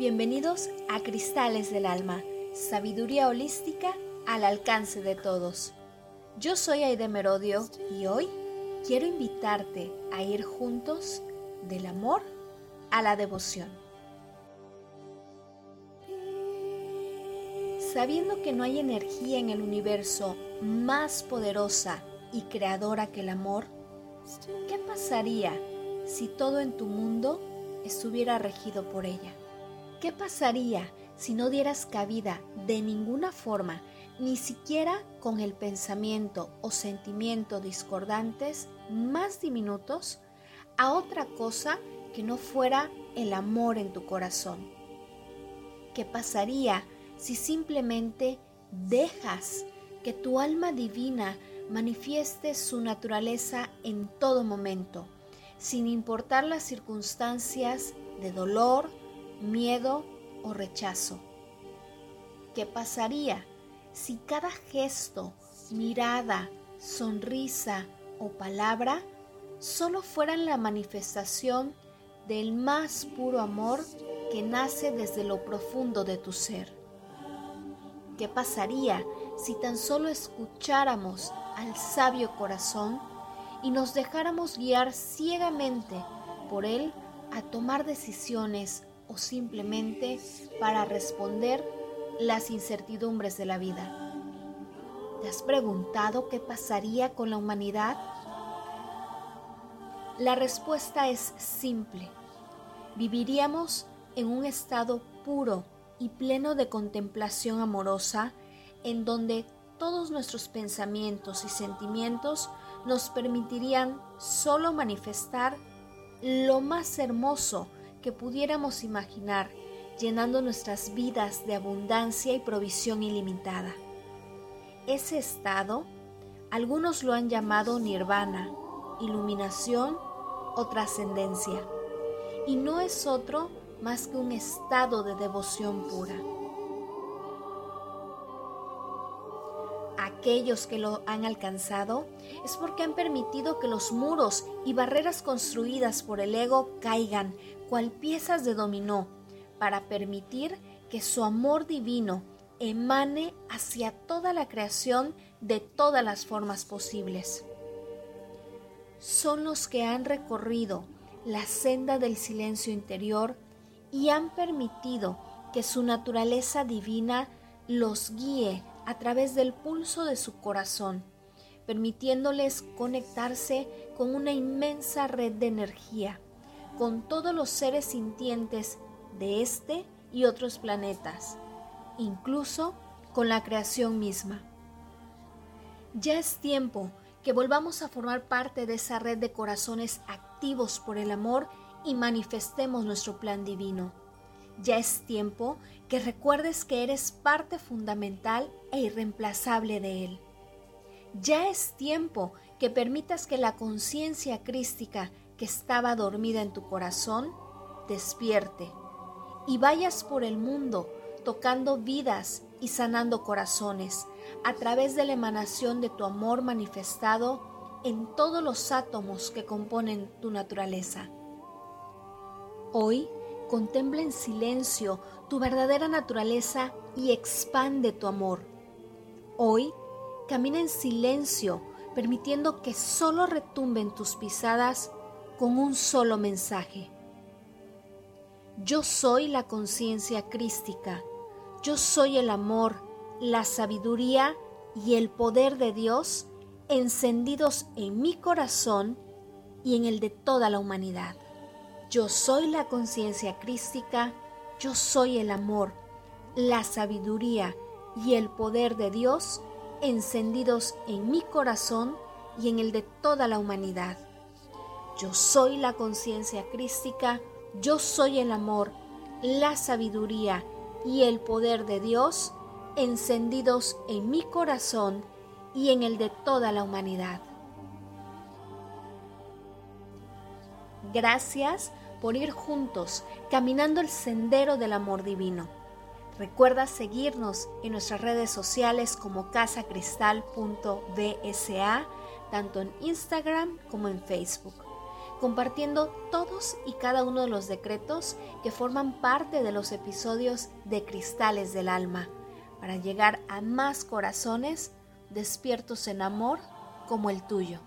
Bienvenidos a Cristales del Alma, sabiduría holística al alcance de todos. Yo soy Aide Merodio y hoy quiero invitarte a ir juntos del amor a la devoción. Sabiendo que no hay energía en el universo más poderosa y creadora que el amor, ¿qué pasaría si todo en tu mundo estuviera regido por ella? ¿Qué pasaría si no dieras cabida de ninguna forma, ni siquiera con el pensamiento o sentimiento discordantes más diminutos, a otra cosa que no fuera el amor en tu corazón? ¿Qué pasaría si simplemente dejas que tu alma divina manifieste su naturaleza en todo momento, sin importar las circunstancias de dolor, miedo o rechazo. ¿Qué pasaría si cada gesto, mirada, sonrisa o palabra solo fueran la manifestación del más puro amor que nace desde lo profundo de tu ser? ¿Qué pasaría si tan solo escucháramos al sabio corazón y nos dejáramos guiar ciegamente por él a tomar decisiones o simplemente para responder las incertidumbres de la vida. ¿Te has preguntado qué pasaría con la humanidad? La respuesta es simple. Viviríamos en un estado puro y pleno de contemplación amorosa en donde todos nuestros pensamientos y sentimientos nos permitirían solo manifestar lo más hermoso que pudiéramos imaginar, llenando nuestras vidas de abundancia y provisión ilimitada. Ese estado, algunos lo han llamado nirvana, iluminación o trascendencia, y no es otro más que un estado de devoción pura. Aquellos que lo han alcanzado es porque han permitido que los muros y barreras construidas por el ego caigan cual piezas de dominó para permitir que su amor divino emane hacia toda la creación de todas las formas posibles. Son los que han recorrido la senda del silencio interior y han permitido que su naturaleza divina los guíe a través del pulso de su corazón, permitiéndoles conectarse con una inmensa red de energía, con todos los seres sintientes de este y otros planetas, incluso con la creación misma. Ya es tiempo que volvamos a formar parte de esa red de corazones activos por el amor y manifestemos nuestro plan divino. Ya es tiempo que recuerdes que eres parte fundamental e irreemplazable de Él. Ya es tiempo que permitas que la conciencia crística que estaba dormida en tu corazón despierte y vayas por el mundo tocando vidas y sanando corazones a través de la emanación de tu amor manifestado en todos los átomos que componen tu naturaleza. Hoy contempla en silencio tu verdadera naturaleza y expande tu amor. Hoy camina en silencio, permitiendo que solo retumben tus pisadas con un solo mensaje. Yo soy la conciencia crística, yo soy el amor, la sabiduría y el poder de Dios encendidos en mi corazón y en el de toda la humanidad. Yo soy la conciencia crística, yo soy el amor, la sabiduría y el poder de Dios encendidos en mi corazón y en el de toda la humanidad. Yo soy la conciencia crística, yo soy el amor, la sabiduría y el poder de Dios encendidos en mi corazón y en el de toda la humanidad. Gracias por ir juntos caminando el sendero del amor divino. Recuerda seguirnos en nuestras redes sociales como casacristal.bsa, tanto en Instagram como en Facebook. Compartiendo todos y cada uno de los decretos que forman parte de los episodios de Cristales del Alma, para llegar a más corazones despiertos en amor como el tuyo.